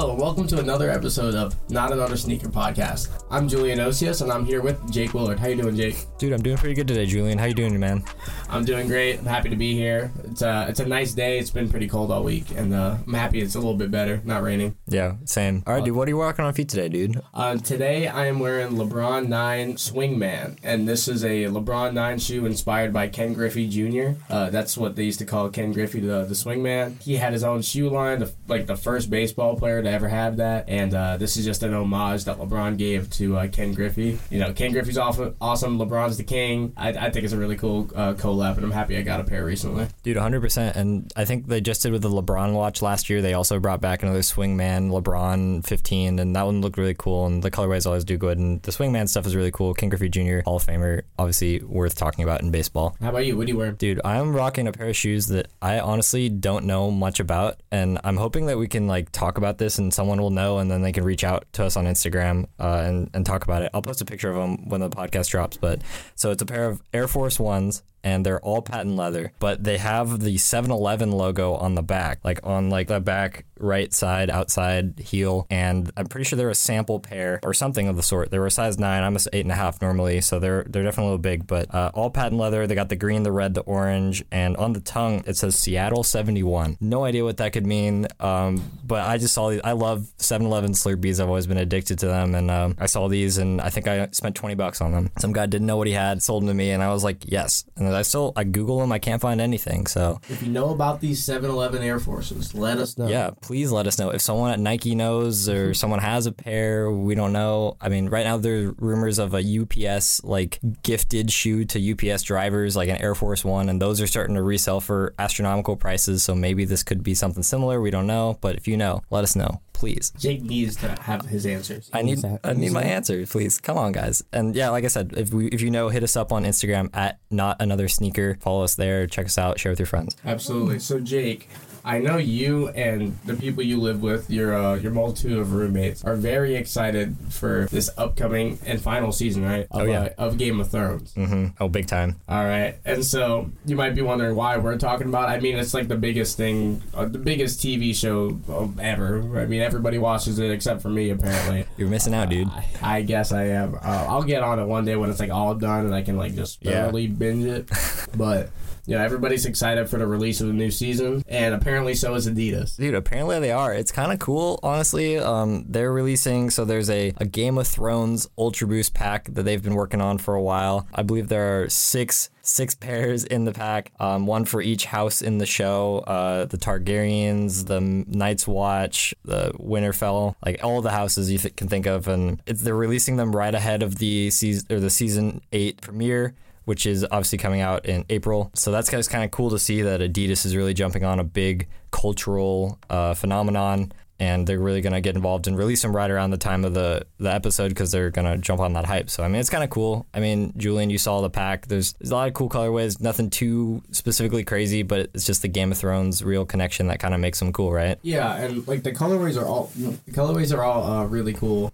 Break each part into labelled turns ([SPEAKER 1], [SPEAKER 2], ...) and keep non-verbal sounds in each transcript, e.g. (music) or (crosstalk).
[SPEAKER 1] Hello, and welcome to another episode of Not Another Sneaker Podcast. I'm Julian Osius, and I'm here with Jake Willard. How you doing, Jake?
[SPEAKER 2] Dude, I'm doing pretty good today, Julian. How you doing, man?
[SPEAKER 1] I'm doing great. I'm happy to be here. It's a it's a nice day. It's been pretty cold all week, and uh, I'm happy it's a little bit better, not raining.
[SPEAKER 2] Yeah, same. All right, dude. What are you walking on feet today, dude?
[SPEAKER 1] Uh, today I am wearing LeBron 9 Swingman, and this is a LeBron 9 shoe inspired by Ken Griffey Jr. Uh, that's what they used to call Ken Griffey, the, the Swingman. He had his own shoe line, the, like the first baseball player to ever have that, and uh, this is just an homage that LeBron gave to uh, Ken Griffey. You know, Ken Griffey's awesome, awesome LeBron's the king. I, I think it's a really cool uh, collab, and I'm happy I got a pair recently.
[SPEAKER 2] Dude, 100%. And I think they just did with the LeBron watch last year. They also brought back another Swingman LeBron 15, and that one looked really cool. And the colorways always do good. And the Swingman stuff is really cool. Ken Griffey Jr., Hall of Famer, obviously worth talking about in baseball.
[SPEAKER 1] How about you? What do you wear?
[SPEAKER 2] Dude, I'm rocking a pair of shoes that I honestly don't know much about, and I'm hoping that we can like talk about this and someone will know, and then they can reach out to us on Instagram uh, and and talk about it. I'll post a picture of them when the podcast drops. But so it's a pair of Air Force Ones and they're all patent leather, but they have the 7-Eleven logo on the back, like on like the back right side outside heel, and I'm pretty sure they're a sample pair or something of the sort. They were a size nine. I'm a eight and a half normally, so they're they're definitely a little big, but uh, all patent leather. They got the green, the red, the orange, and on the tongue it says Seattle 71. No idea what that could mean, um, but I just saw these. I love 7-Eleven Slurpees. I've always been addicted to them, and um, I saw these, and I think I spent 20 bucks on them. Some guy didn't know what he had, sold them to me, and I was like, yes. And I still I Google them, I can't find anything. So
[SPEAKER 1] If you know about these 7-Eleven Air Forces, let us know.
[SPEAKER 2] yeah, please let us know if someone at Nike knows or (laughs) someone has a pair. We don't know. I mean, right now there's rumors of a UPS like gifted shoe to UPS drivers, like an Air Force One, and those are starting to resell for astronomical prices. So maybe this could be something similar. We don't know, but if you know, let us know, please.
[SPEAKER 1] Jake needs to have his answers.
[SPEAKER 2] I need
[SPEAKER 1] needs to have-
[SPEAKER 2] I need my answer, please. Come on, guys. And yeah, like I said, if we if you know, hit us up on Instagram at not another sneaker. Follow us there. Check us out. Share with your friends.
[SPEAKER 1] Absolutely. So Jake, I know you and the people you live with, your uh, your multitude of roommates, are very excited for this upcoming and final season, right? Of,
[SPEAKER 2] Oh, yeah.
[SPEAKER 1] uh, of Game of Thrones.
[SPEAKER 2] Mm-hmm. Oh, big time.
[SPEAKER 1] All right, and so you might be wondering why we're talking about. it. I mean, it's like the biggest thing, uh, the biggest TV show ever. I mean, everybody watches it except for me, apparently. (laughs)
[SPEAKER 2] You're missing out, dude.
[SPEAKER 1] I, I guess I am. Uh, I'll get on it one day when it's like all done and I can like just
[SPEAKER 2] Yeah.
[SPEAKER 1] binge it. (laughs) but you know, everybody's excited for the release of the new season, and apparently so is Adidas.
[SPEAKER 2] Dude, apparently they are. It's kind of cool, honestly. Um, they're releasing, so there's a, a Game of Thrones Ultra Boost pack that they've been working on for a while. I believe there are six six (laughs) pairs in the pack, um, one for each house in the show. Uh, the Targaryens, the Night's Watch, the Winterfell, like all the houses you th- can think of, and they're releasing them right ahead of the season or the season eight premiere which is obviously coming out in April. So that's kind of cool to see that Adidas is really jumping on a big cultural uh, phenomenon. And they're really going to get involved and release them right around the time of the, the episode because they're going to jump on that hype. So, I mean, it's kind of cool. I mean, Julian, you saw the pack. There's, there's a lot of cool colorways, nothing too specifically crazy, but it's just the Game of Thrones real connection that kind of makes them cool, right?
[SPEAKER 1] Yeah, and like the colorways are all the colorways are all uh, really cool.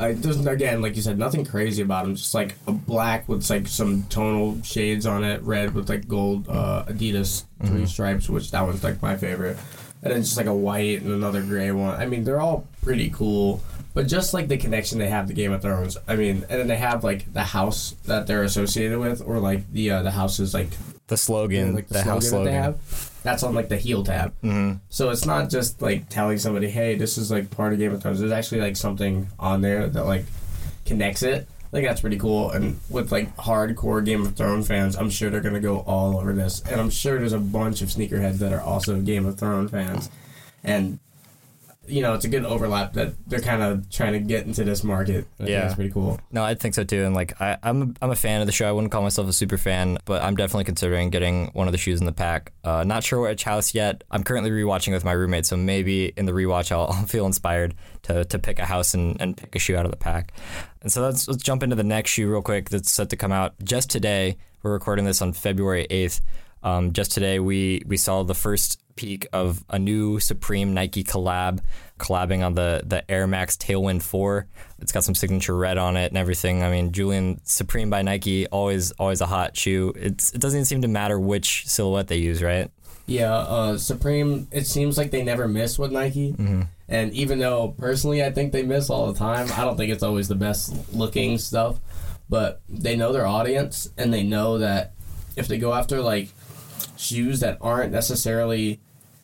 [SPEAKER 1] Uh, there's again, like you said, nothing crazy about them. Just like a black with like some tonal shades on it, red with like gold uh, Adidas three stripes, which that one's like my favorite. And then just like a white and another gray one. I mean, they're all pretty cool. But just like the connection they have to Game of Thrones, I mean, and then they have like the house that they're associated with, or like the uh, the houses like
[SPEAKER 2] The slogan,
[SPEAKER 1] like the,
[SPEAKER 2] the,
[SPEAKER 1] slogan
[SPEAKER 2] house
[SPEAKER 1] that they have. That's on like the heel tab.
[SPEAKER 2] hmm
[SPEAKER 1] So it's not just like telling somebody, "Hey, this is like part of Game of Thrones." There's actually like something on there that like connects it. I think that's pretty cool. And with like hardcore Game of Thrones fans, I'm sure they're gonna go all over this. And I'm sure there's a bunch of sneakerheads that are also Game of Thrones fans. And you know, it's a good overlap that they're kind of trying to get into this market. I
[SPEAKER 2] Yeah.
[SPEAKER 1] that's pretty cool.
[SPEAKER 2] No, I think so too. And like, I, I'm a, I'm a fan of the show. I wouldn't call myself a super fan, but I'm definitely considering getting one of the shoes in the pack. Uh, not sure which house yet. I'm currently rewatching with my roommate, so maybe in the rewatch I'll, (laughs) I'll feel inspired to, to pick a house and, and pick a shoe out of the pack. And so let's let's jump into the next shoe real quick. That's set to come out just today. We're recording this on February 8th. Um, just today, we we saw the first peek of a new Supreme Nike collab, collabing on the the Air Max Tailwind 4. It's got some signature red on it and everything. I mean, Julian Supreme by Nike, always always a hot shoe. It's it doesn't even seem to matter which silhouette they use, right?
[SPEAKER 1] Yeah, uh, Supreme. It seems like they never miss with Nike,
[SPEAKER 2] Mm-hmm.
[SPEAKER 1] and even though personally I think they miss all the time, I don't think it's always the best looking stuff. But they know their audience, and they know that if they go after like shoes that aren't necessarily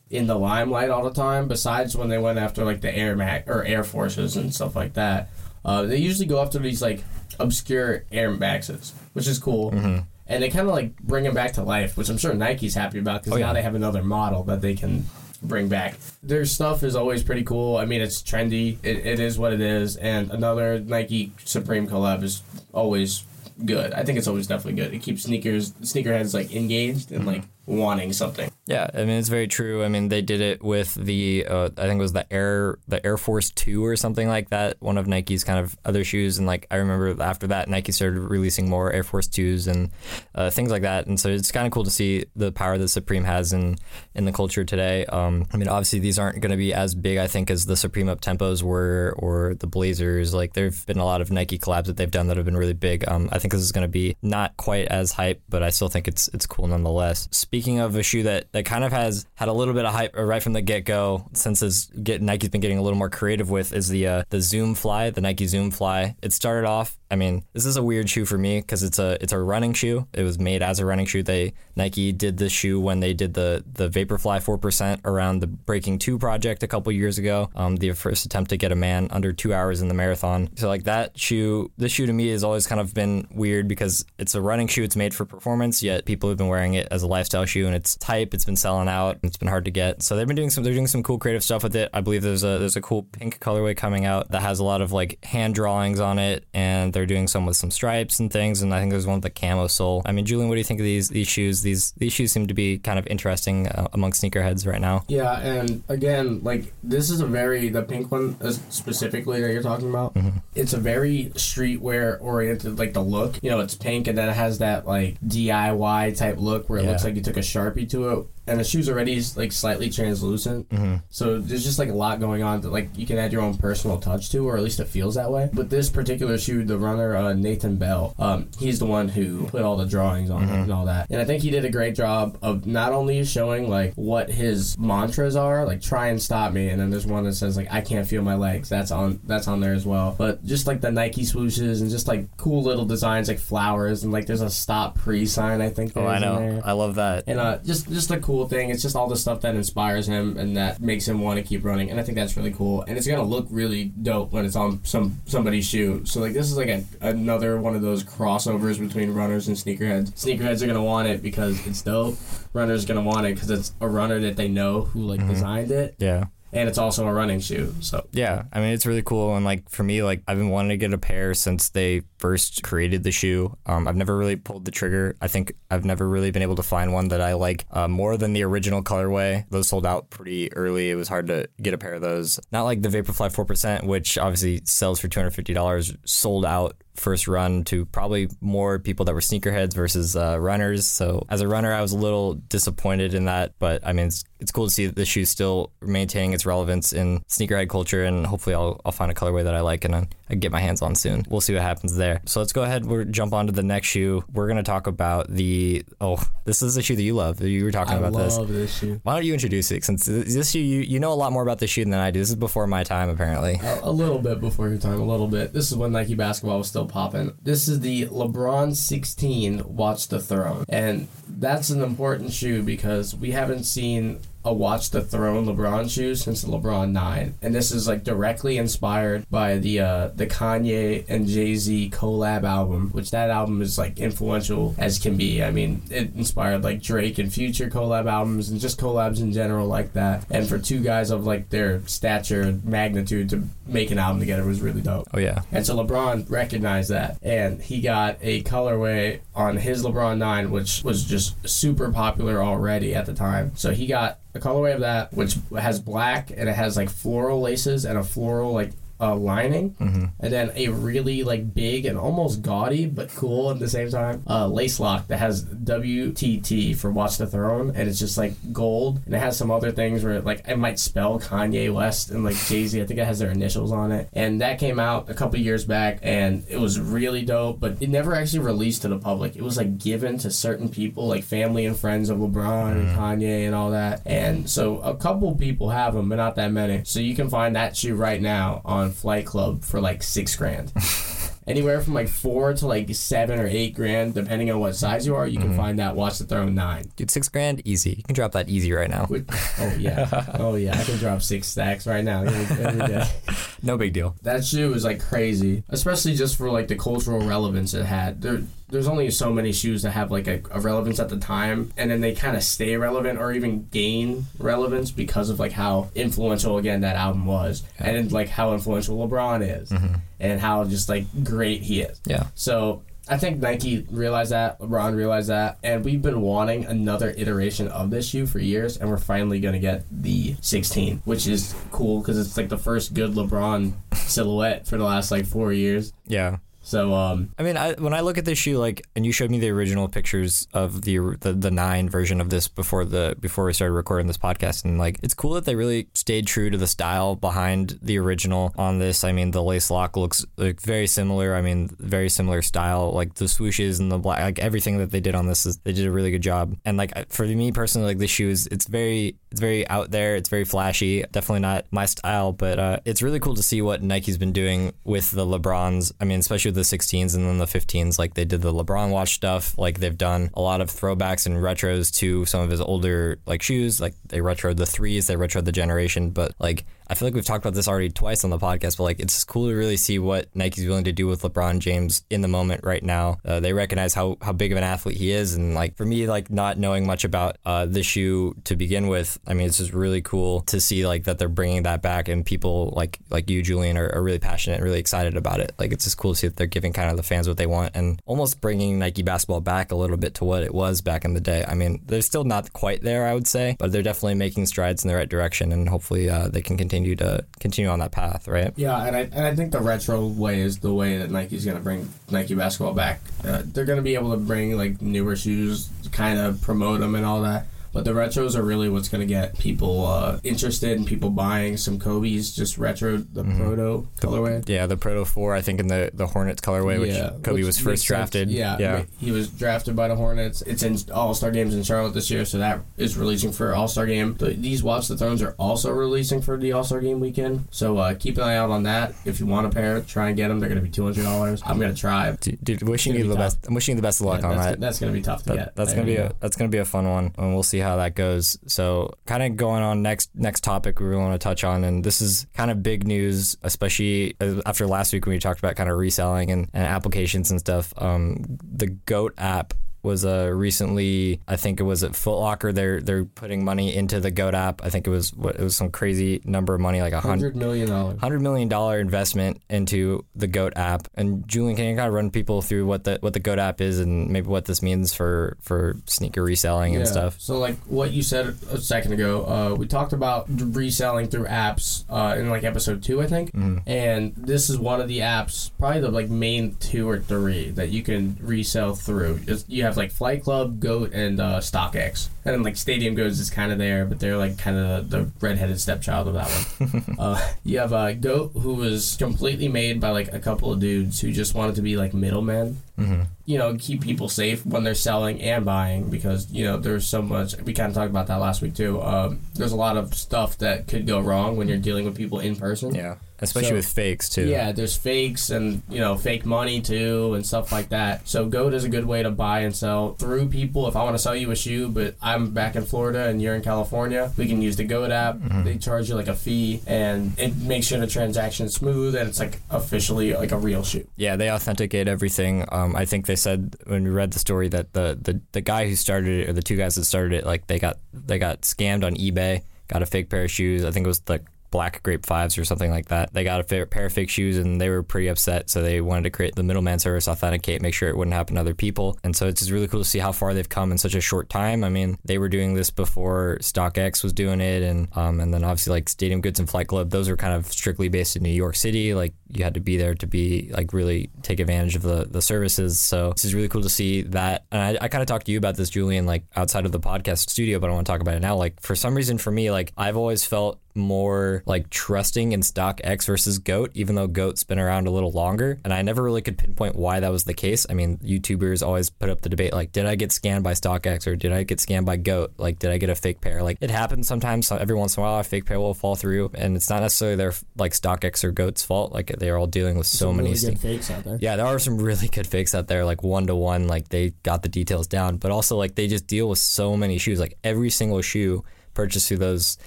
[SPEAKER 1] in the limelight all the time, besides when they went after like the Air Max or Air Forces and stuff like that, uh, they usually go after these like obscure Air Maxes, which is cool.
[SPEAKER 2] Mm-hmm.
[SPEAKER 1] And they kind of like bring them back to life, which I'm sure Nike's happy about because
[SPEAKER 2] Oh, yeah.
[SPEAKER 1] now they have another model that they can bring back. Their stuff is always pretty cool. I mean, it's trendy. It, it is what it is. And another Nike Supreme collab is always good. I think it's always definitely good. It keeps sneakers, sneakerheads like engaged and like wanting something.
[SPEAKER 2] Yeah, I mean it's very true. I mean they did it with the uh, I think it was the Air the Air Force Two or something like that. One of Nike's kind of other shoes, and like I remember after that Nike started releasing more Air Force Twos and uh, things like that. And so it's kind of cool to see the power that Supreme has in in the culture today. Um, I mean obviously these aren't going to be as big I think as the Supreme Up Tempos were or the Blazers. Like there've been a lot of Nike collabs that they've done that have been really big. Um, I think this is going to be not quite as hype, but I still think it's it's cool nonetheless. Speaking of a shoe that, that kind of has had a little bit of hype uh, right from the get go, since get Nike's been getting a little more creative with, is the uh, the Zoom Fly, the Nike Zoom Fly. It started off. I mean, this is a weird shoe for me because it's a it's a running shoe. It was made as a running shoe. They Nike did this shoe when they did the the Vaporfly four percent around the Breaking Two project a couple years ago. Um, the first attempt to get a man under two hours in the marathon. So like that shoe, this shoe to me has always kind of been weird because it's a running shoe. It's made for performance, yet people have been wearing it as a lifestyle shoe, and it's type. It's been selling out. It's been hard to get. So they've been doing some. They're doing some cool creative stuff with it. I believe there's a there's a cool pink colorway coming out that has a lot of like hand drawings on it, and they're doing some with some stripes and things. And I think there's one with the camo sole. I mean, Julian, what do you think of these these shoes? These these shoes seem to be kind of interesting uh, among sneakerheads right now.
[SPEAKER 1] Yeah, and again, like this is a very the pink one uh, specifically that you're talking about.
[SPEAKER 2] Mm-hmm.
[SPEAKER 1] It's a very streetwear oriented, like the look. You know, it's pink and then it has that like DIY type look where it
[SPEAKER 2] Yeah.
[SPEAKER 1] looks like you took a sharpie to it. And the shoe's already like slightly translucent,
[SPEAKER 2] Mm-hmm.
[SPEAKER 1] so there's just like a lot going on that like you can add your own personal touch to, or at least it feels that way. But this particular shoe, the runner uh, Nathan Bell, um, he's the one who put all the drawings on it and all that, and I think he did a great job of not only showing like what his mantras are, like try and stop me, and then there's one that says like I can't feel my legs. That's on that's on there as well. But just like the Nike swooshes and just like cool little designs like flowers and like there's a stop pre sign I think.
[SPEAKER 2] Oh, I know. I love that.
[SPEAKER 1] And uh, just just a cool thing. It's just all the stuff that inspires him and that makes him want to keep running. And I think that's really cool. And it's gonna look really dope when it's on some somebody's shoe. So like this is like a, another one of those crossovers between runners and sneakerheads. Sneakerheads are gonna want it because it's dope. Runners gonna want it because it's a runner that they know who like mm-hmm. designed it,
[SPEAKER 2] Yeah.
[SPEAKER 1] And it's also a running shoe. So
[SPEAKER 2] Yeah, I mean it's really cool, and like for me, like I've been wanting to get a pair since they first created the shoe. Um, I've never really pulled the trigger. I think I've never really been able to find one that I like uh, more than the original colorway. Those sold out pretty early. It was hard to get a pair of those. Not like the Vaporfly four percent, which obviously sells for two hundred fifty dollars, sold out first run to probably more people that were sneakerheads versus uh, runners. So as a runner, I was a little disappointed in that, but I mean it's it's cool to see that the shoe still maintaining its relevance in sneakerhead culture, and hopefully I'll, I'll find a colorway that I like and I, I get my hands on soon. We'll see what happens there. So let's go ahead. We'll jump on to the next shoe. We're gonna talk about the oh, this is a shoe that you love. You were talking
[SPEAKER 1] I
[SPEAKER 2] about this.
[SPEAKER 1] I love this shoe.
[SPEAKER 2] Why don't you introduce it? Since this shoe, you, you know a lot more about this shoe than I do. This is before my time, apparently.
[SPEAKER 1] A, a little bit before your time, a little bit. This is when Nike basketball was still popping. This is the LeBron 16 Watch the Throne. And that's an important shoe because we haven't seen a Watch the Throne LeBron shoe since the LeBron 9. And this is like directly inspired by the uh, the Kanye and Jay-Z collab album, which that album is like influential as can be. I mean, it inspired like Drake and Future collab albums and just collabs in general like that. And for two guys of like their stature and magnitude to make an album together was really dope.
[SPEAKER 2] Oh yeah.
[SPEAKER 1] And so LeBron recognized that, and he got a colorway on his LeBron 9, which was just super popular already at the time. So he got a colorway of that, which has black and it has like floral laces and a floral like uh, lining,
[SPEAKER 2] Mm-hmm.
[SPEAKER 1] and then a really like big and almost gaudy but cool at the same time uh, lace lock that has WTT for Watch the Throne, and it's just like gold, and it has some other things where like it might spell Kanye West and like Jay Z. I think it has their initials on it, and that came out a couple years back, and it was really dope, but it never actually released to the public. It was like given to certain people, like family and friends of LeBron and Kanye and all that, and so a couple people have them, but not that many. So you can find that shoe right now on Flight Club for like six grand. (laughs) Anywhere from like four to like seven or eight grand, depending on what size you are, you can mm-hmm. find that Watch the Throne nine.
[SPEAKER 2] Dude, six grand, easy. You can drop that easy right now.
[SPEAKER 1] Oh yeah, (laughs) oh yeah, I can drop six stacks right now every, every day. (laughs)
[SPEAKER 2] No big deal.
[SPEAKER 1] That shoe is like crazy, especially just for like the cultural relevance it had. There, there's only so many shoes that have like a, a relevance at the time, and then they kind of stay relevant or even gain relevance because of like how influential again that album was, and then, like how influential LeBron is, mm-hmm. and how just like great he is.
[SPEAKER 2] Yeah.
[SPEAKER 1] So I think Nike realized that, LeBron realized that, and we've been wanting another iteration of this shoe for years, and we're finally gonna get the 16, which is cool because it's like the first good LeBron silhouette for the last like four years.
[SPEAKER 2] Yeah.
[SPEAKER 1] So um,
[SPEAKER 2] I mean, I, when I look at this shoe, like, and you showed me the original pictures of the, the the nine version of this before the before we started recording this podcast, and like, it's cool that they really stayed true to the style behind the original on this. I mean, the lace lock looks like very similar. I mean, very similar style, like the swooshes and the black, like everything that they did on this is they did a really good job. And like for me personally, like the shoes, it's very it's very out there. It's very flashy. Definitely not my style, but uh, it's really cool to see what Nike's been doing with the LeBrons. I mean, especially with the 16s and then the 15s. Like they did the LeBron watch stuff. Like they've done a lot of throwbacks and retros to some of his older like shoes. Like they retroed the threes, they retroed the generation. But like I feel like we've talked about this already twice on the podcast. But like it's cool to really see what Nike's willing to do with LeBron James in the moment right now. Uh, they recognize how how big of an athlete he is, and like for me, like not knowing much about uh, the shoe to begin with, I mean, it's just really cool to see like that they're bringing that back, and people like like you, Julian, are, are really passionate and really excited about it. Like it's just cool to see that they're giving kind of the fans what they want, and almost bringing Nike basketball back a little bit to what it was back in the day. I mean, they're still not quite there, I would say, but they're definitely making strides in the right direction, and hopefully uh, they can continue to continue on that path, right?
[SPEAKER 1] yeah, and I and I think the retro way is the way that Nike's gonna bring Nike basketball back. Uh, they're gonna be able to bring like newer shoes, kind of promote them and all that. But the retros are really what's going to get people uh, interested and people buying some Kobe's just retro the proto colorway.
[SPEAKER 2] Yeah, the Protro Four, I think in the the Hornets colorway, which Kobe
[SPEAKER 1] which
[SPEAKER 2] was first
[SPEAKER 1] sense.
[SPEAKER 2] drafted.
[SPEAKER 1] Yeah,
[SPEAKER 2] yeah.
[SPEAKER 1] he was drafted by the Hornets. It's in All Star games in Charlotte this year, so that is releasing for All Star game. The, these Watch the Thrones are also releasing for the All Star game weekend, so uh, keep an eye out on that. If you want a pair, try and get them. They're going to be two hundred dollars. I'm going to try.
[SPEAKER 2] Dude, dude, wishing you the
[SPEAKER 1] tough.
[SPEAKER 2] best. I'm wishing you the best of luck
[SPEAKER 1] Yeah,
[SPEAKER 2] on that.
[SPEAKER 1] that's going to be tough to
[SPEAKER 2] That-
[SPEAKER 1] get.
[SPEAKER 2] that's gonna be a that's gonna be a fun one, and we'll see how that goes. So, kind of going on next next topic we want to touch on, and this is kind of big news, especially uh, after last week when we talked about kind of reselling and, and applications and stuff. Um, the Goat app was uh, recently, I think it was at Foot Locker. They're they're putting money into the Goat app. I think it was what it was some crazy number of money, like a hundred
[SPEAKER 1] million dollars.
[SPEAKER 2] hundred million dollar investment into the Goat app. And Julian, can you kind of run people through what the what the Goat app is and maybe what this means for for sneaker reselling and stuff?
[SPEAKER 1] So like what you said a second ago, uh, we talked about reselling through apps uh, in like episode two, I think,
[SPEAKER 2] Mm-hmm.
[SPEAKER 1] and this is one of the apps, probably the like main two or three that you can resell through. It's, you have like Flight Club, Goat, and uh, StockX, and then like Stadium Goods is kind of there, but they're like kind of the, the redheaded stepchild of that one. (laughs) uh, you have uh, Goat, who was completely made by like a couple of dudes who just wanted to be like middlemen
[SPEAKER 2] Mm-hmm.
[SPEAKER 1] you know, keep people safe when they're selling and buying because, you know, there's so much. We kind of talked about that last week too. Um, there's a lot of stuff that could go wrong when you're dealing with people in person.
[SPEAKER 2] Yeah, especially
[SPEAKER 1] So-
[SPEAKER 2] with fakes too.
[SPEAKER 1] Yeah, there's fakes and, you know, fake money too and stuff like that. So Goat is a good way to buy and sell through people. If I want to sell you a shoe, but I'm back in Florida and you're in California, we can use the Goat app. They charge you like a fee and it makes sure the transaction's smooth and it's like officially like a real shoe.
[SPEAKER 2] Yeah, they authenticate everything. Um, I think they said when we read the story that the, the, the guy who started it or the two guys that started it, like they got they got scammed on eBay, got a fake pair of shoes. I think it was like black grape fives or something like that. They got a pair of fake shoes and they were pretty upset, so they wanted to create the middleman service, authenticate, make sure it wouldn't happen to other people. And so it's just really cool to see how far they've come in such a short time. I mean, they were doing this before StockX was doing it, and um, and then obviously like Stadium Goods and Flight Club, those are kind of strictly based in New York City. Like you had to be there to be like really take advantage of the the services. So this is really cool to see that. And I, I kind of talked to you about this, Julian, like outside of the podcast studio, but I want to talk about it now. Like for some reason, for me, like I've always felt more like trusting in StockX versus goat even though goat's been around a little longer. And i never really could pinpoint why that was the case. I mean youtubers always put up the debate like did i get scanned by StockX or did i get scanned by goat? Like did i get a fake pair? Like it happens sometimes. Every once in a while a fake pair will fall through and it's not necessarily their like StockX or goat's fault. Like they're all dealing with so many
[SPEAKER 1] really fakes out there.
[SPEAKER 2] yeah, there are some really good fakes out there, like one to one, like they got the details down, but also like they just deal with so many shoes. Like every single shoe purchased through those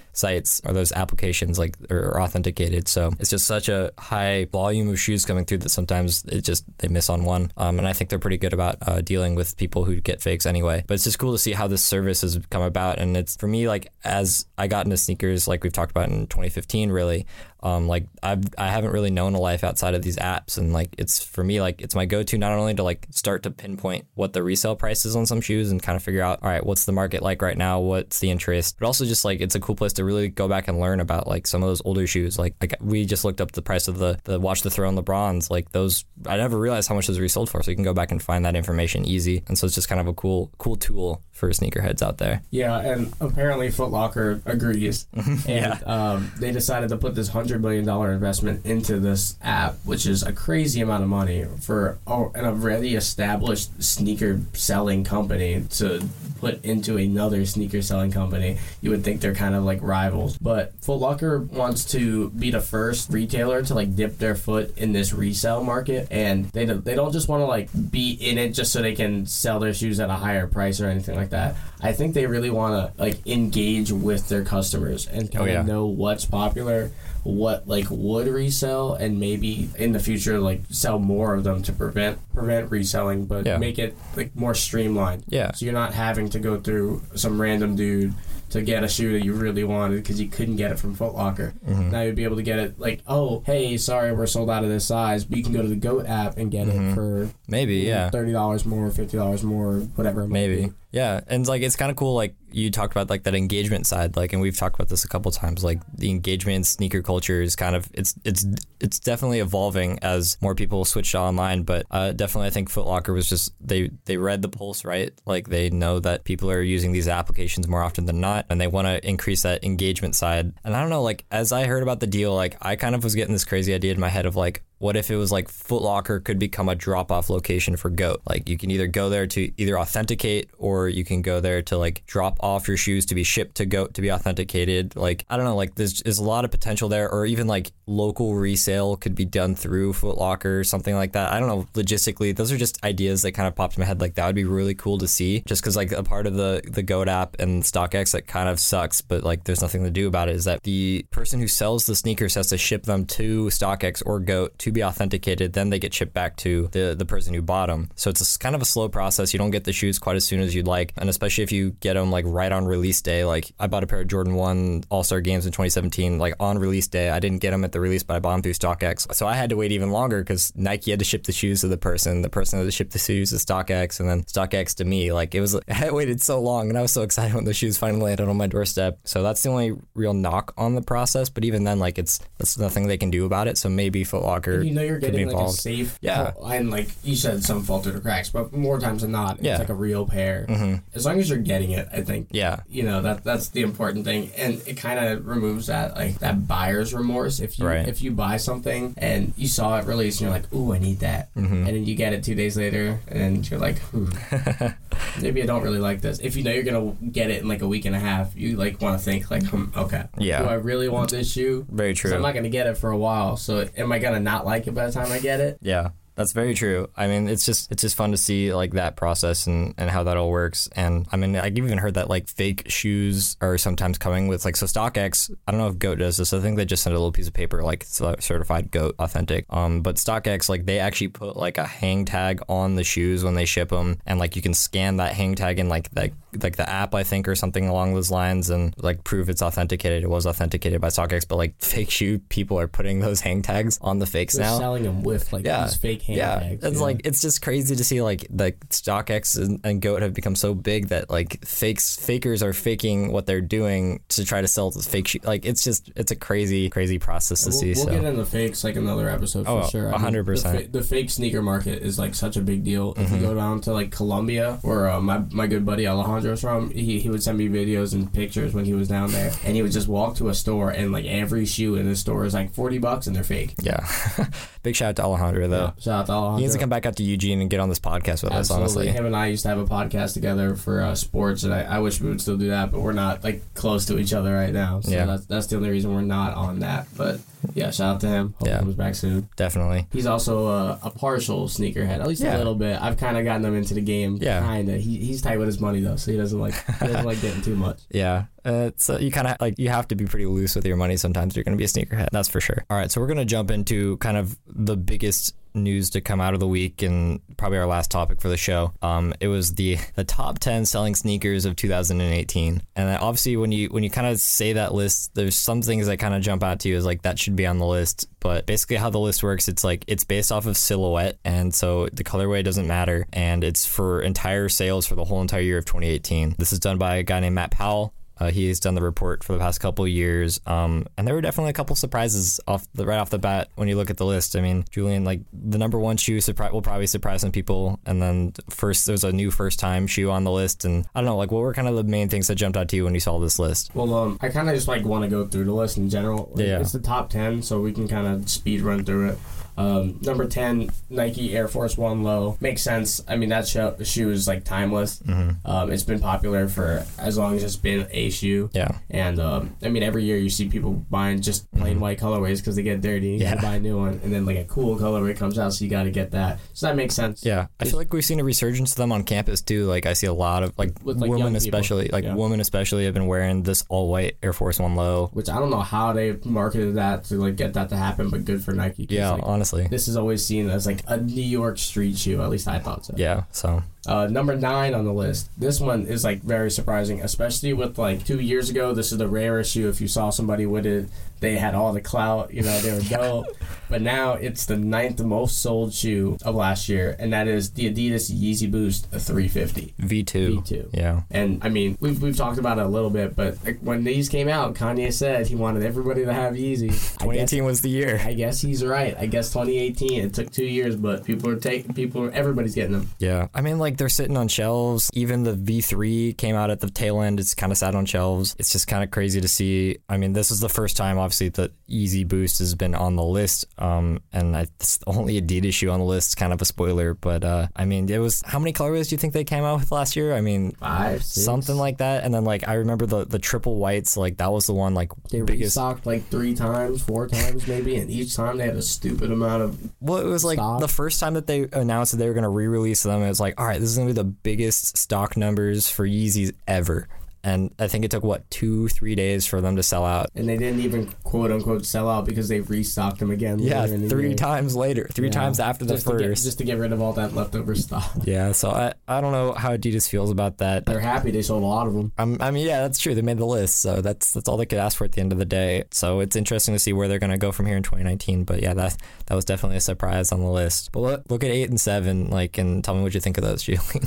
[SPEAKER 2] sites or those applications like are authenticated. So it's just such a high volume of shoes coming through that sometimes it just they miss on one. Um, and I think they're pretty good about uh, dealing with people who get fakes anyway. But it's just cool to see how this service has come about. And it's for me like as I got into sneakers, like we've talked about in 2015, really. Um, like I've I haven't really known a life outside of these apps, and like it's for me like it's my go-to not only to like start to pinpoint what the resale price is on some shoes and kind of figure out all right what's the market like right now, what's the interest, but also just like it's a cool place to really go back and learn about like some of those older shoes. Like like we just looked up the price of the the Watch the Throne LeBrons, like those I never realized how much those resold for, so you can go back and find that information easy, and so it's just kind of a cool cool tool for sneakerheads out there.
[SPEAKER 1] Yeah, and apparently Foot Locker agrees. (laughs) and
[SPEAKER 2] Yeah.
[SPEAKER 1] um, they decided to put this hundred million dollar investment into this app, which is a crazy amount of money for oh, an already established sneaker selling company to put into another sneaker selling company. You would think they're kind of like rivals, but Foot Locker wants to be the first retailer to like dip their foot in this resale market, and they don't, they don't just want to like be in it just so they can sell their shoes at a higher price or anything like that. I think they really want to like engage with their customers and kind
[SPEAKER 2] Oh,
[SPEAKER 1] of
[SPEAKER 2] yeah.
[SPEAKER 1] know what's popular, what like would resell, and maybe in the future like sell more of them to prevent prevent reselling, but
[SPEAKER 2] Yeah.
[SPEAKER 1] make it like more streamlined.
[SPEAKER 2] Yeah.
[SPEAKER 1] So you're not having to go through some random dude to get a shoe that you really wanted because you couldn't get it from Foot Locker.
[SPEAKER 2] Mm-hmm.
[SPEAKER 1] Now you'd be able to get it like, oh, hey, sorry, we're sold out of this size, but you can go to the Goat app and get
[SPEAKER 2] Mm-hmm.
[SPEAKER 1] it for
[SPEAKER 2] Maybe yeah.
[SPEAKER 1] thirty dollars more, fifty dollars more, whatever.
[SPEAKER 2] Maybe.
[SPEAKER 1] be.
[SPEAKER 2] Yeah. And like it's kind of cool like you talked about like that engagement side like and we've talked about this a couple times like the engagement in sneaker culture is kind of it's it's it's definitely evolving as more people switch online but uh, definitely I think Foot Locker was just they they read the pulse right like they know that people are using these applications more often than not and they want to increase that engagement side and I don't know like as I heard about the deal like I kind of was getting this crazy idea in my head of like what if it was like Foot Locker could become a drop off location for Goat? Like you can either go there to either authenticate or you can go there to like drop off your shoes to be shipped to Goat to be authenticated. Like I don't know, like there's, there's a lot of potential there, or even like local resale could be done through Foot Locker or something like that. I don't know logistically. Those are just ideas that kind of popped in my head. Like that would be really cool to see, just because like a part of the the Goat app and StockX that kind of sucks, but like there's nothing to do about it. Is that the person who sells the sneakers has to ship them to StockX or Goat to be authenticated, then they get shipped back to the the person who bought them. So it's kind of a slow process. You don't get the shoes quite as soon as you'd like, and especially if you get them like right on release day. Like I bought a pair of Jordan One All Star Games in 2017, like on release day. I didn't get them at the release, but I bought them through StockX. So I had to wait even longer because Nike had to ship the shoes to the person, the person had to ship the shoes to StockX, and then StockX to me. Like it was, (laughs) I waited so long, and I was so excited when the shoes finally landed on my doorstep. So that's the only real knock on the process. But even then, like it's that's nothing they can do about it. So maybe Foot Locker
[SPEAKER 1] You know you're getting like a safe,
[SPEAKER 2] Yeah.
[SPEAKER 1] and like you said, some faltered or cracks, but more times than not, it's
[SPEAKER 2] Yeah. Mm-hmm.
[SPEAKER 1] like a real pair. As long as you're getting it, I think.
[SPEAKER 2] Yeah.
[SPEAKER 1] You know that that's the important thing, and it kind of removes that like that buyer's remorse. If you
[SPEAKER 2] Right.
[SPEAKER 1] if you buy something and you saw it released and you're like, ooh, I need that,
[SPEAKER 2] Mm-hmm.
[SPEAKER 1] and then you get it two days later, and you're like, (laughs) (laughs) maybe I don't really like this. If you know you're gonna get it in like a week and a half, you like want to think like, hmm, okay,
[SPEAKER 2] Yeah.
[SPEAKER 1] do I really want this shoe?
[SPEAKER 2] Very true.
[SPEAKER 1] I'm not gonna get it for a while, so am I gonna not like it by the time I get it?
[SPEAKER 2] Yeah. That's very true. I mean, it's just it's just fun to see like that process and, and how that all works. And I mean, I've even heard that like fake shoes are sometimes coming with like so StockX. I don't know if Goat does this. I think they just send a little piece of paper like certified Goat authentic. Um, but StockX like they actually put like a hang tag on the shoes when they ship them, and like you can scan that hang tag in like like like the app I think or something along those lines, and like prove it's authenticated. It was authenticated by StockX, but like (laughs) fake shoe people are putting those hang tags on the fakes
[SPEAKER 1] They're
[SPEAKER 2] now.
[SPEAKER 1] selling them with like
[SPEAKER 2] Yeah.
[SPEAKER 1] these fake hand
[SPEAKER 2] yeah,
[SPEAKER 1] tags.
[SPEAKER 2] it's
[SPEAKER 1] yeah.
[SPEAKER 2] like it's just crazy to see like the StockX and, and Goat have become so big that like fakes fakers are faking what they're doing to try to sell the fake shoe. Like it's just it's a crazy crazy process to
[SPEAKER 1] We'll,
[SPEAKER 2] see.
[SPEAKER 1] we'll
[SPEAKER 2] so
[SPEAKER 1] get into fakes like another episode for
[SPEAKER 2] Oh,
[SPEAKER 1] sure. I
[SPEAKER 2] 100%.
[SPEAKER 1] The, fake sneaker market is like such a big deal. If
[SPEAKER 2] Mm-hmm.
[SPEAKER 1] you go down to like Colombia, where uh, my my good buddy Alejandro's from, he, he would send me videos and pictures when he was down there, and he would just walk to a store and like every shoe in the store is like forty bucks and they're fake.
[SPEAKER 2] yeah. (laughs) Big shout out to Alejandro though.
[SPEAKER 1] Shout out to Alejandro.
[SPEAKER 2] He needs to come back out to Eugene and get on this podcast with us. Honestly,
[SPEAKER 1] Him and I used to have a podcast together for uh, sports, and I, I wish we would still do that, but we're not like close to each other right now. So
[SPEAKER 2] Yeah.
[SPEAKER 1] that's, that's the only reason we're not on that. But yeah, shout out to him. Hope
[SPEAKER 2] Yeah.
[SPEAKER 1] he comes back soon.
[SPEAKER 2] definitely.
[SPEAKER 1] He's also a, a partial sneakerhead, at least
[SPEAKER 2] Yeah.
[SPEAKER 1] a little bit. I've kind of gotten him into the game.
[SPEAKER 2] Yeah.
[SPEAKER 1] Kinda. He, he's tight with his money though, so he doesn't like he doesn't like getting too much. (laughs)
[SPEAKER 2] Yeah. Uh, so you kind of like you have to be pretty loose with your money sometimes. You're going to be a sneakerhead, that's for sure. All right, so we're going to jump into kind of the biggest news to come out of the week and probably our last topic for the show. Um, it was the the top ten selling sneakers of 2018, and obviously when you when you kind of say that list, there's some things that kind of jump out to you as like that should be on the list. But basically, how the list works, it's like it's based off of silhouette, and so the colorway doesn't matter, and it's for entire sales for the whole entire year of 2018. This is done by a guy named Matt Powell. Uh, he's done the report for the past couple of years, um, and there were definitely a couple surprises off the right off the bat when you look at the list. I mean, Julian, like the number one shoe surpri- will probably surprise some people, and then first there's a new first time shoe on the list, and I don't know, like what were kind of the main things that jumped out to you when you saw this list?
[SPEAKER 1] Well, um, I kind of just like want to go through the list in general. Like,
[SPEAKER 2] Yeah.
[SPEAKER 1] It's the top ten, so we can kind of speed run through it. Um, number ten, Nike Air Force One Low makes sense. I mean that sho- shoe is like timeless. Um, it's been popular for as long as it's been a shoe.
[SPEAKER 2] Yeah,
[SPEAKER 1] And um, I mean, every year you see people buying just plain white colorways because they get dirty. You
[SPEAKER 2] Yeah.
[SPEAKER 1] buy a new one, and then like a cool colorway comes out, so you got to get that. So that makes sense.
[SPEAKER 2] yeah. I feel like we've seen a resurgence of them on campus too. Like I see a lot of like,
[SPEAKER 1] With, like,
[SPEAKER 2] women especially, like
[SPEAKER 1] Yeah.
[SPEAKER 2] women especially have been wearing this all white Air Force One Low.
[SPEAKER 1] Which I don't know how they marketed that to like get that to happen, but good for Nike.
[SPEAKER 2] Yeah,
[SPEAKER 1] like,
[SPEAKER 2] honestly.
[SPEAKER 1] This is always seen as like a New York street shoe. At least I thought so.
[SPEAKER 2] Yeah, so
[SPEAKER 1] Uh, number nine on the list. This one is like very surprising, especially with like two years ago. This is the rare shoe. If you saw somebody with it, they had all the clout. You know, they were (laughs) dope. but now it's the ninth most sold shoe of last year, and that is the Adidas Yeezy Boost 350.
[SPEAKER 2] V2.
[SPEAKER 1] V2.
[SPEAKER 2] Yeah.
[SPEAKER 1] And I mean, we've, we've talked about it a little bit, but like, when these came out, Kanye said he wanted everybody to have Yeezy. I guess
[SPEAKER 2] 2018 was the year.
[SPEAKER 1] I guess he's right. I guess 2018. It took two years, but people are taking people. Are, everybody's getting them.
[SPEAKER 2] Yeah. I mean, like, they're sitting on shelves. Even the V3 came out at the tail end. It's kind of sat on shelves. It's just kind of crazy to see. I mean, this is the first time, obviously, that Yeezy Boost has been on the list. Um, and I, it's only Adidas shoe on the list. It's kind of a spoiler. But, uh, I mean, it was, how many colorways do you think they came out with last year? I mean,
[SPEAKER 1] Five, six.
[SPEAKER 2] something like that. And then, like, I remember the, the triple whites. Like, that was the one, like,
[SPEAKER 1] They
[SPEAKER 2] biggest.
[SPEAKER 1] restocked like three times, four times maybe, and each time they had a stupid amount of.
[SPEAKER 2] Well, it was like
[SPEAKER 1] stock.
[SPEAKER 2] the first time that they announced that they were going to re-release them. It was like, all right, this is to be the biggest stock numbers for Yeezys ever. And I think it took what two, three days for them to sell out.
[SPEAKER 1] And they didn't even quote unquote sell out because they restocked them again.
[SPEAKER 2] Yeah,
[SPEAKER 1] later in the
[SPEAKER 2] three
[SPEAKER 1] year.
[SPEAKER 2] times later, three
[SPEAKER 1] Yeah.
[SPEAKER 2] times after the
[SPEAKER 1] Just to get-
[SPEAKER 2] first.
[SPEAKER 1] just to get rid of all that leftover stock. (laughs)
[SPEAKER 2] yeah, so I, I don't know how Adidas feels about that.
[SPEAKER 1] They're happy they sold a lot of them.
[SPEAKER 2] Um, I mean, yeah, that's true. They made the list, so that's that's all they could ask for at the end of the day. So it's interesting to see where they're going to go from here in 2019. But yeah, that that was definitely a surprise on the list. But look, look at eight and seven, like, and tell me what you think of those, (laughs) Julian.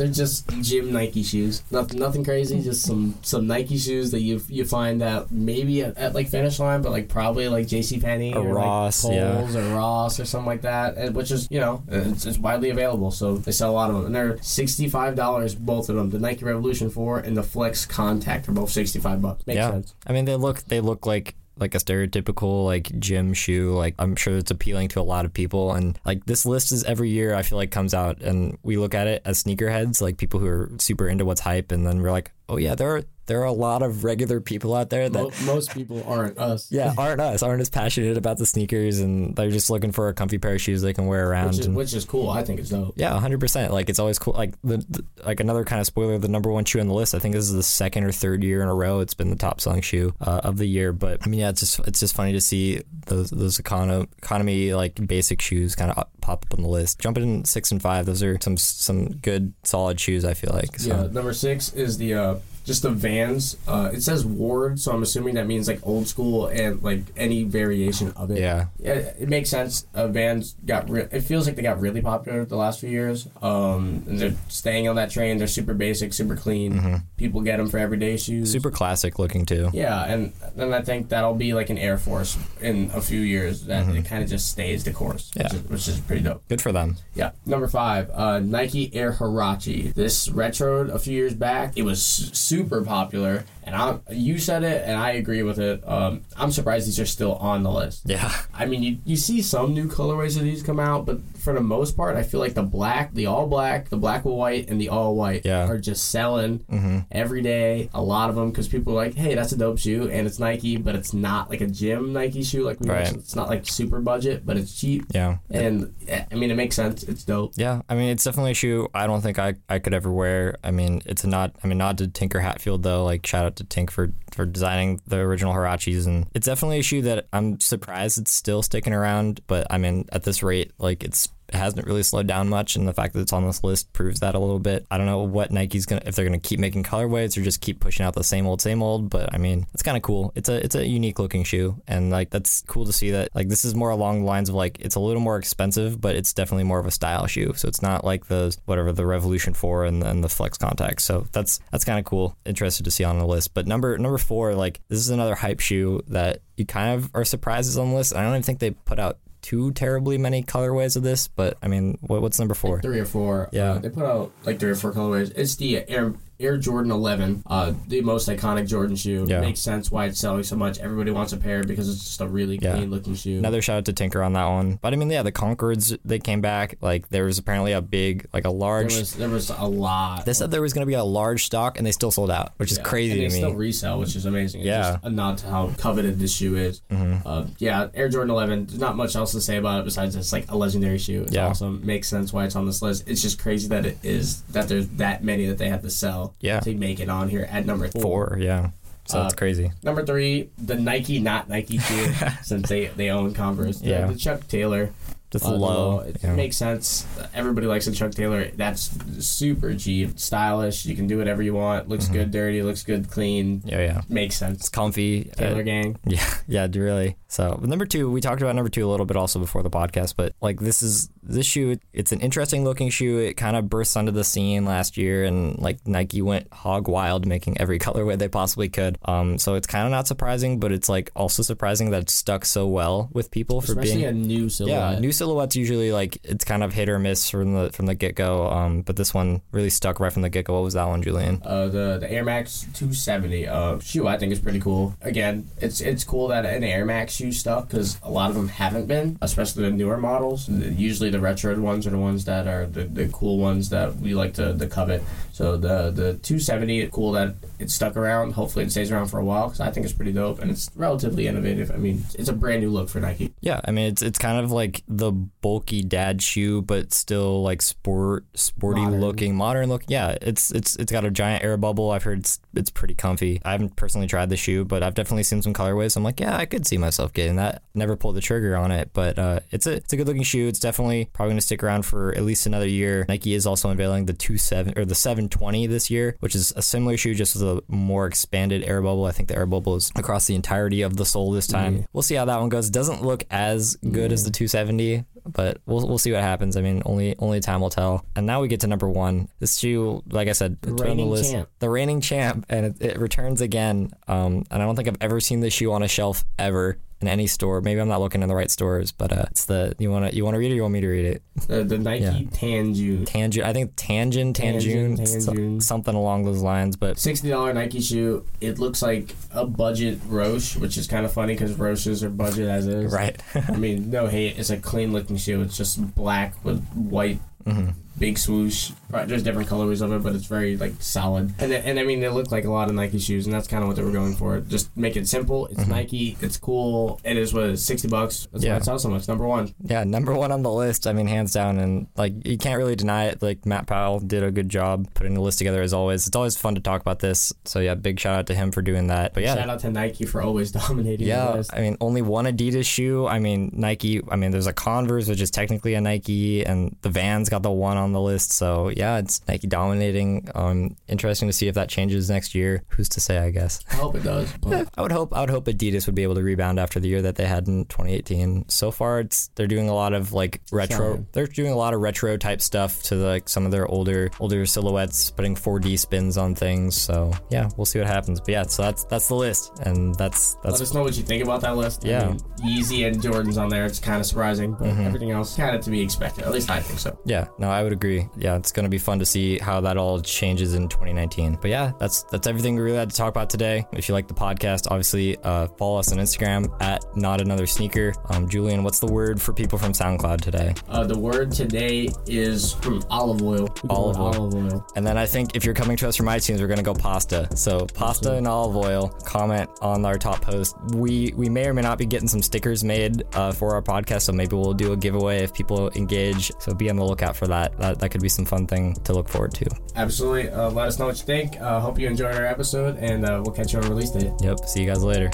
[SPEAKER 1] They're just gym Nike shoes. Nothing, nothing crazy. Just some some Nike shoes that you you find that maybe at, at like finish line, but like probably like J.C. Penney
[SPEAKER 2] Or
[SPEAKER 1] or,
[SPEAKER 2] Ross,
[SPEAKER 1] like
[SPEAKER 2] yeah.
[SPEAKER 1] Or Ross or something like that, and, which is you know it's, it's widely available. So they sell a lot of them, and they're sixty five dollars both of them. The Nike Revolution Four and the Flex Contact are both sixty five bucks. Makes
[SPEAKER 2] yeah.
[SPEAKER 1] sense.
[SPEAKER 2] I mean, they look they look like like a stereotypical like gym shoe. Like I'm sure it's appealing to a lot of people. And like this list is every year I feel like comes out, and we look at it as sneakerheads, like people who are super into what's hype, and then we're like, oh yeah, there are there are a lot of regular people out there that
[SPEAKER 1] most people aren't us.
[SPEAKER 2] yeah aren't us aren't as passionate about the sneakers and they're just looking for a comfy pair of shoes they can wear around.
[SPEAKER 1] which is,
[SPEAKER 2] and,
[SPEAKER 1] which is cool. I think it's dope.
[SPEAKER 2] yeah, hundred percent. Like it's always cool. Like the, the like another kind of spoiler, the number one shoe on the list. I think this is the second or third year in a row it's been the top selling shoe uh, of the year. But I mean, yeah, it's just it's just funny to see those those econo- economy like basic shoes kind of pop up on the list. Jumping in six and five, those are some some good solid shoes. I feel like. So.
[SPEAKER 1] Yeah, number six is the uh, just the Vans. Uh, it says Ward, so I'm assuming that means like old school and like any variation of it.
[SPEAKER 2] Yeah.
[SPEAKER 1] Yeah, it makes sense. Uh, Vans got re- it feels like they got really popular the last few years. Um, and they're staying on that train. They're super basic, super clean. People get them for everyday shoes.
[SPEAKER 2] Mm-hmm. Super classic looking too.
[SPEAKER 1] Yeah, and then I think that'll be like an Air Force in a few years. That it kind of just stays the course.
[SPEAKER 2] Mm-hmm. Yeah.
[SPEAKER 1] which is, which is pretty dope.
[SPEAKER 2] Good for them.
[SPEAKER 1] Yeah. Number five, uh, Nike Air Huarache. This retroed a few years back. It was s- super popular, and I you said it, and I agree with it. Um, I'm surprised these are still on the list.
[SPEAKER 2] Yeah.
[SPEAKER 1] I mean, you, you see some new colorways of these come out, but for the most part, I feel like the black, the all black, the black with white, and the all white
[SPEAKER 2] Yeah.
[SPEAKER 1] are just selling
[SPEAKER 2] Mm-hmm.
[SPEAKER 1] every day. A lot of them because people are like, hey, that's a dope shoe, and it's Nike, but it's not like a gym Nike shoe. Like we
[SPEAKER 2] Right.
[SPEAKER 1] mentioned. it's not like super budget, but it's cheap.
[SPEAKER 2] Yeah.
[SPEAKER 1] And I mean, it makes sense. It's dope.
[SPEAKER 2] Yeah, I mean it's definitely a shoe I don't think I, I could ever wear. I mean it's not. I mean not to Tinker Hatfield though. Like shout out to Tink for for designing the original Huaraches and it's definitely a shoe that I'm surprised it's still sticking around. But I mean at this rate like it's it hasn't really slowed down much and the fact that it's on this list proves that a little bit. I don't know what Nike's gonna if they're gonna keep making colorways or just keep pushing out the same old same old. But I mean it's kind of cool. It's a it's a unique looking shoe and like that's cool to see that like this is more along the lines of like it's a little more expensive but it's definitely more of a style shoe. So it's not like the whatever the Revolution Four and, and the Flex Contact. So that's that's kind of cool. Interested to see on the list. But number number four like this is another hype shoe that you kind of are surprised is on the list. I don't even think they put out too terribly many colorways of this, but I mean, what, what's number four?
[SPEAKER 1] three or four.
[SPEAKER 2] Yeah.
[SPEAKER 1] Uh, they put out like three or four colorways. It's the Air Air Jordan 11, uh, the most iconic Jordan shoe.
[SPEAKER 2] Yeah.
[SPEAKER 1] Makes sense why it's selling so much. Everybody wants a pair because it's just a really
[SPEAKER 2] Yeah.
[SPEAKER 1] clean looking shoe.
[SPEAKER 2] Another shout out to Tinker on that one. But I mean, yeah, the Concords they came back. Like there was apparently a big, like a
[SPEAKER 1] there
[SPEAKER 2] large.
[SPEAKER 1] was there was a lot.
[SPEAKER 2] they said there was going to be a large stock, and they still sold out, which is
[SPEAKER 1] Yeah.
[SPEAKER 2] crazy
[SPEAKER 1] and
[SPEAKER 2] to
[SPEAKER 1] they
[SPEAKER 2] me.
[SPEAKER 1] still resell, which is amazing. It's
[SPEAKER 2] Yeah. Mm-hmm.
[SPEAKER 1] just a nod to how coveted this shoe is. Uh, yeah, Air Jordan 11. There's not much else to say about it besides it's like a legendary shoe. It's
[SPEAKER 2] Yeah.
[SPEAKER 1] awesome. Makes sense why it's on this list. It's just crazy that it is that there's that many that they have to sell.
[SPEAKER 2] Yeah.
[SPEAKER 1] To make it on here at number four.
[SPEAKER 2] Four, yeah. So
[SPEAKER 1] Uh,
[SPEAKER 2] that's crazy.
[SPEAKER 1] Number three, the Nike not Nike shoe, (laughs) since they they own Converse. The,
[SPEAKER 2] Yeah.
[SPEAKER 1] the Chuck Taylor.
[SPEAKER 2] Just
[SPEAKER 1] uh, the
[SPEAKER 2] low.
[SPEAKER 1] It
[SPEAKER 2] yeah.
[SPEAKER 1] makes sense. Everybody likes a Chuck Taylor. That's super cheap, stylish. You can do whatever you want. Looks
[SPEAKER 2] Mm-hmm.
[SPEAKER 1] good, dirty. Looks good, clean.
[SPEAKER 2] yeah, yeah.
[SPEAKER 1] Makes sense.
[SPEAKER 2] It's comfy. Uh,
[SPEAKER 1] Taylor gang. (laughs)
[SPEAKER 2] Yeah, yeah, really. So number two, we talked about number two a little bit also before the podcast, but like this is this shoe. It's an interesting looking shoe. It kind of burst onto the scene last year, and like Nike went hog wild, making every (laughs) colorway they possibly could. Um, so it's kind of not surprising, but it's like also surprising that it's stuck so well with people for
[SPEAKER 1] Especially
[SPEAKER 2] being
[SPEAKER 1] a new silhouette.
[SPEAKER 2] yeah, new silhouettes usually like it's kind of hit or miss from the from the get go. Um, but this one really stuck right from the get go. What was that one, Julian?
[SPEAKER 1] Uh, the the Air Max 270 uh, shoe I think is pretty cool. Again, it's it's cool that an Air Max shoe stuck because a lot of them haven't been, especially the newer models. Usually the retro ones are the ones that are the, the cool ones that we like to the covet. So the the 270 cool that it stuck around. Hopefully it stays around for a while because I think it's pretty dope and it's relatively innovative. I mean, it's a brand new look for Nike.
[SPEAKER 2] Yeah, I mean it's it's kind of like the bulky dad shoe, but still like sport sporty
[SPEAKER 1] Modern.
[SPEAKER 2] looking, modern look. Yeah, it's it's it's got a giant air bubble. I've heard it's it's pretty comfy. I haven't personally tried the shoe, but I've definitely seen some colorways. I'm like, yeah, I could see myself getting that. Never pulled the trigger on it, but uh, it's a it's a good looking shoe. It's definitely probably gonna stick around for at least another year. Nike is also unveiling the two seven or the seven twenty this year, which is a similar shoe just with a more expanded air bubble. I think the air bubble is across the entirety of the sole this time.
[SPEAKER 1] Yeah.
[SPEAKER 2] We'll see how that one goes. It Doesn't look as good as the 270, but we'll we'll see what happens. I mean, only only time will tell. And now we get to number one. This shoe, like I said, the
[SPEAKER 1] reigning
[SPEAKER 2] list.
[SPEAKER 1] champ.
[SPEAKER 2] the reigning champ, and it, it returns again. Um, and I don't think I've ever seen this shoe on a shelf ever in any store. Maybe I'm not looking in the right stores, but uh, it's the you want to you want to read it. or You want me to read it?
[SPEAKER 1] The, the Nike
[SPEAKER 2] Yeah.
[SPEAKER 1] Tanju.
[SPEAKER 2] Tangent. I think Tangent, Tanjun, so- something along those lines. But
[SPEAKER 1] Sixty dollar Nike shoe. It looks like a budget Roshe, which is kind of funny because Roshes are budget as is.
[SPEAKER 2] right.
[SPEAKER 1] I mean, no hate. It's a clean looking shoe. It's just black with white
[SPEAKER 2] hmm
[SPEAKER 1] big swoosh. There's different colorways of it, but it's very like solid. And and I mean, they look like a lot of Nike shoes, and that's kind of what they were going for. Just make it simple. It's
[SPEAKER 2] Mm-hmm.
[SPEAKER 1] Nike. It's cool. It is what sixty bucks. That's
[SPEAKER 2] Yeah.
[SPEAKER 1] why it's out so much. Number one.
[SPEAKER 2] Yeah, number one on the list. I mean, hands down, and like you can't really deny it. Like Matt Powell did a good job putting the list together as always. It's always fun to talk about this. So yeah, big shout out to him for doing that. But yeah,
[SPEAKER 1] Shout out to Nike for always (laughs) dominating.
[SPEAKER 2] Yeah. I mean, only one Adidas shoe. I mean, Nike. I mean, there's a Converse, which is technically a Nike, and the Vans got the one on the list. So yeah, it's Nike dominating. Um, interesting to see if that changes next year. Who's to say? I guess.
[SPEAKER 1] I hope it does. But (laughs)
[SPEAKER 2] I would hope. I would hope Adidas would be able to rebound after the year that they had in 2018. So far, it's they're doing a lot of like retro. They're doing a lot of retro type stuff to like some of their older older silhouettes, putting 4D spins on things. So yeah, we'll see what happens. But yeah, so that's that's the list, and that's that's.
[SPEAKER 1] let us know what you think about that list.
[SPEAKER 2] Yeah.
[SPEAKER 1] I mean, Yeezy and Jordan's on there. It's kind of surprising, but
[SPEAKER 2] Mm-hmm.
[SPEAKER 1] everything else kind of to be expected. At least I think so.
[SPEAKER 2] Yeah, no, I would agree. Yeah, it's gonna be fun to see how that all changes in 2019. But yeah, that's that's everything we really had to talk about today. If you like the podcast, obviously uh, follow us on Instagram at not another sneaker. Um, Julian, what's the word for people from SoundCloud today?
[SPEAKER 1] Uh, the word today is hmm, olive oil.
[SPEAKER 2] Olive oil.
[SPEAKER 1] Olive oil.
[SPEAKER 2] And then I think if you're coming to us from iTunes, we're gonna go pasta. So pasta and olive oil. Comment on our top post. We we may or may not be getting some stickers made uh, for our podcast, so maybe we'll do a giveaway if people engage. So be on the lookout for that. That that could be some fun thing to look forward to.
[SPEAKER 1] Absolutely. Uh, let us know what you think. Uh, hope you enjoyed our episode, and uh, we'll catch you on release date.
[SPEAKER 2] Yep. See you guys later.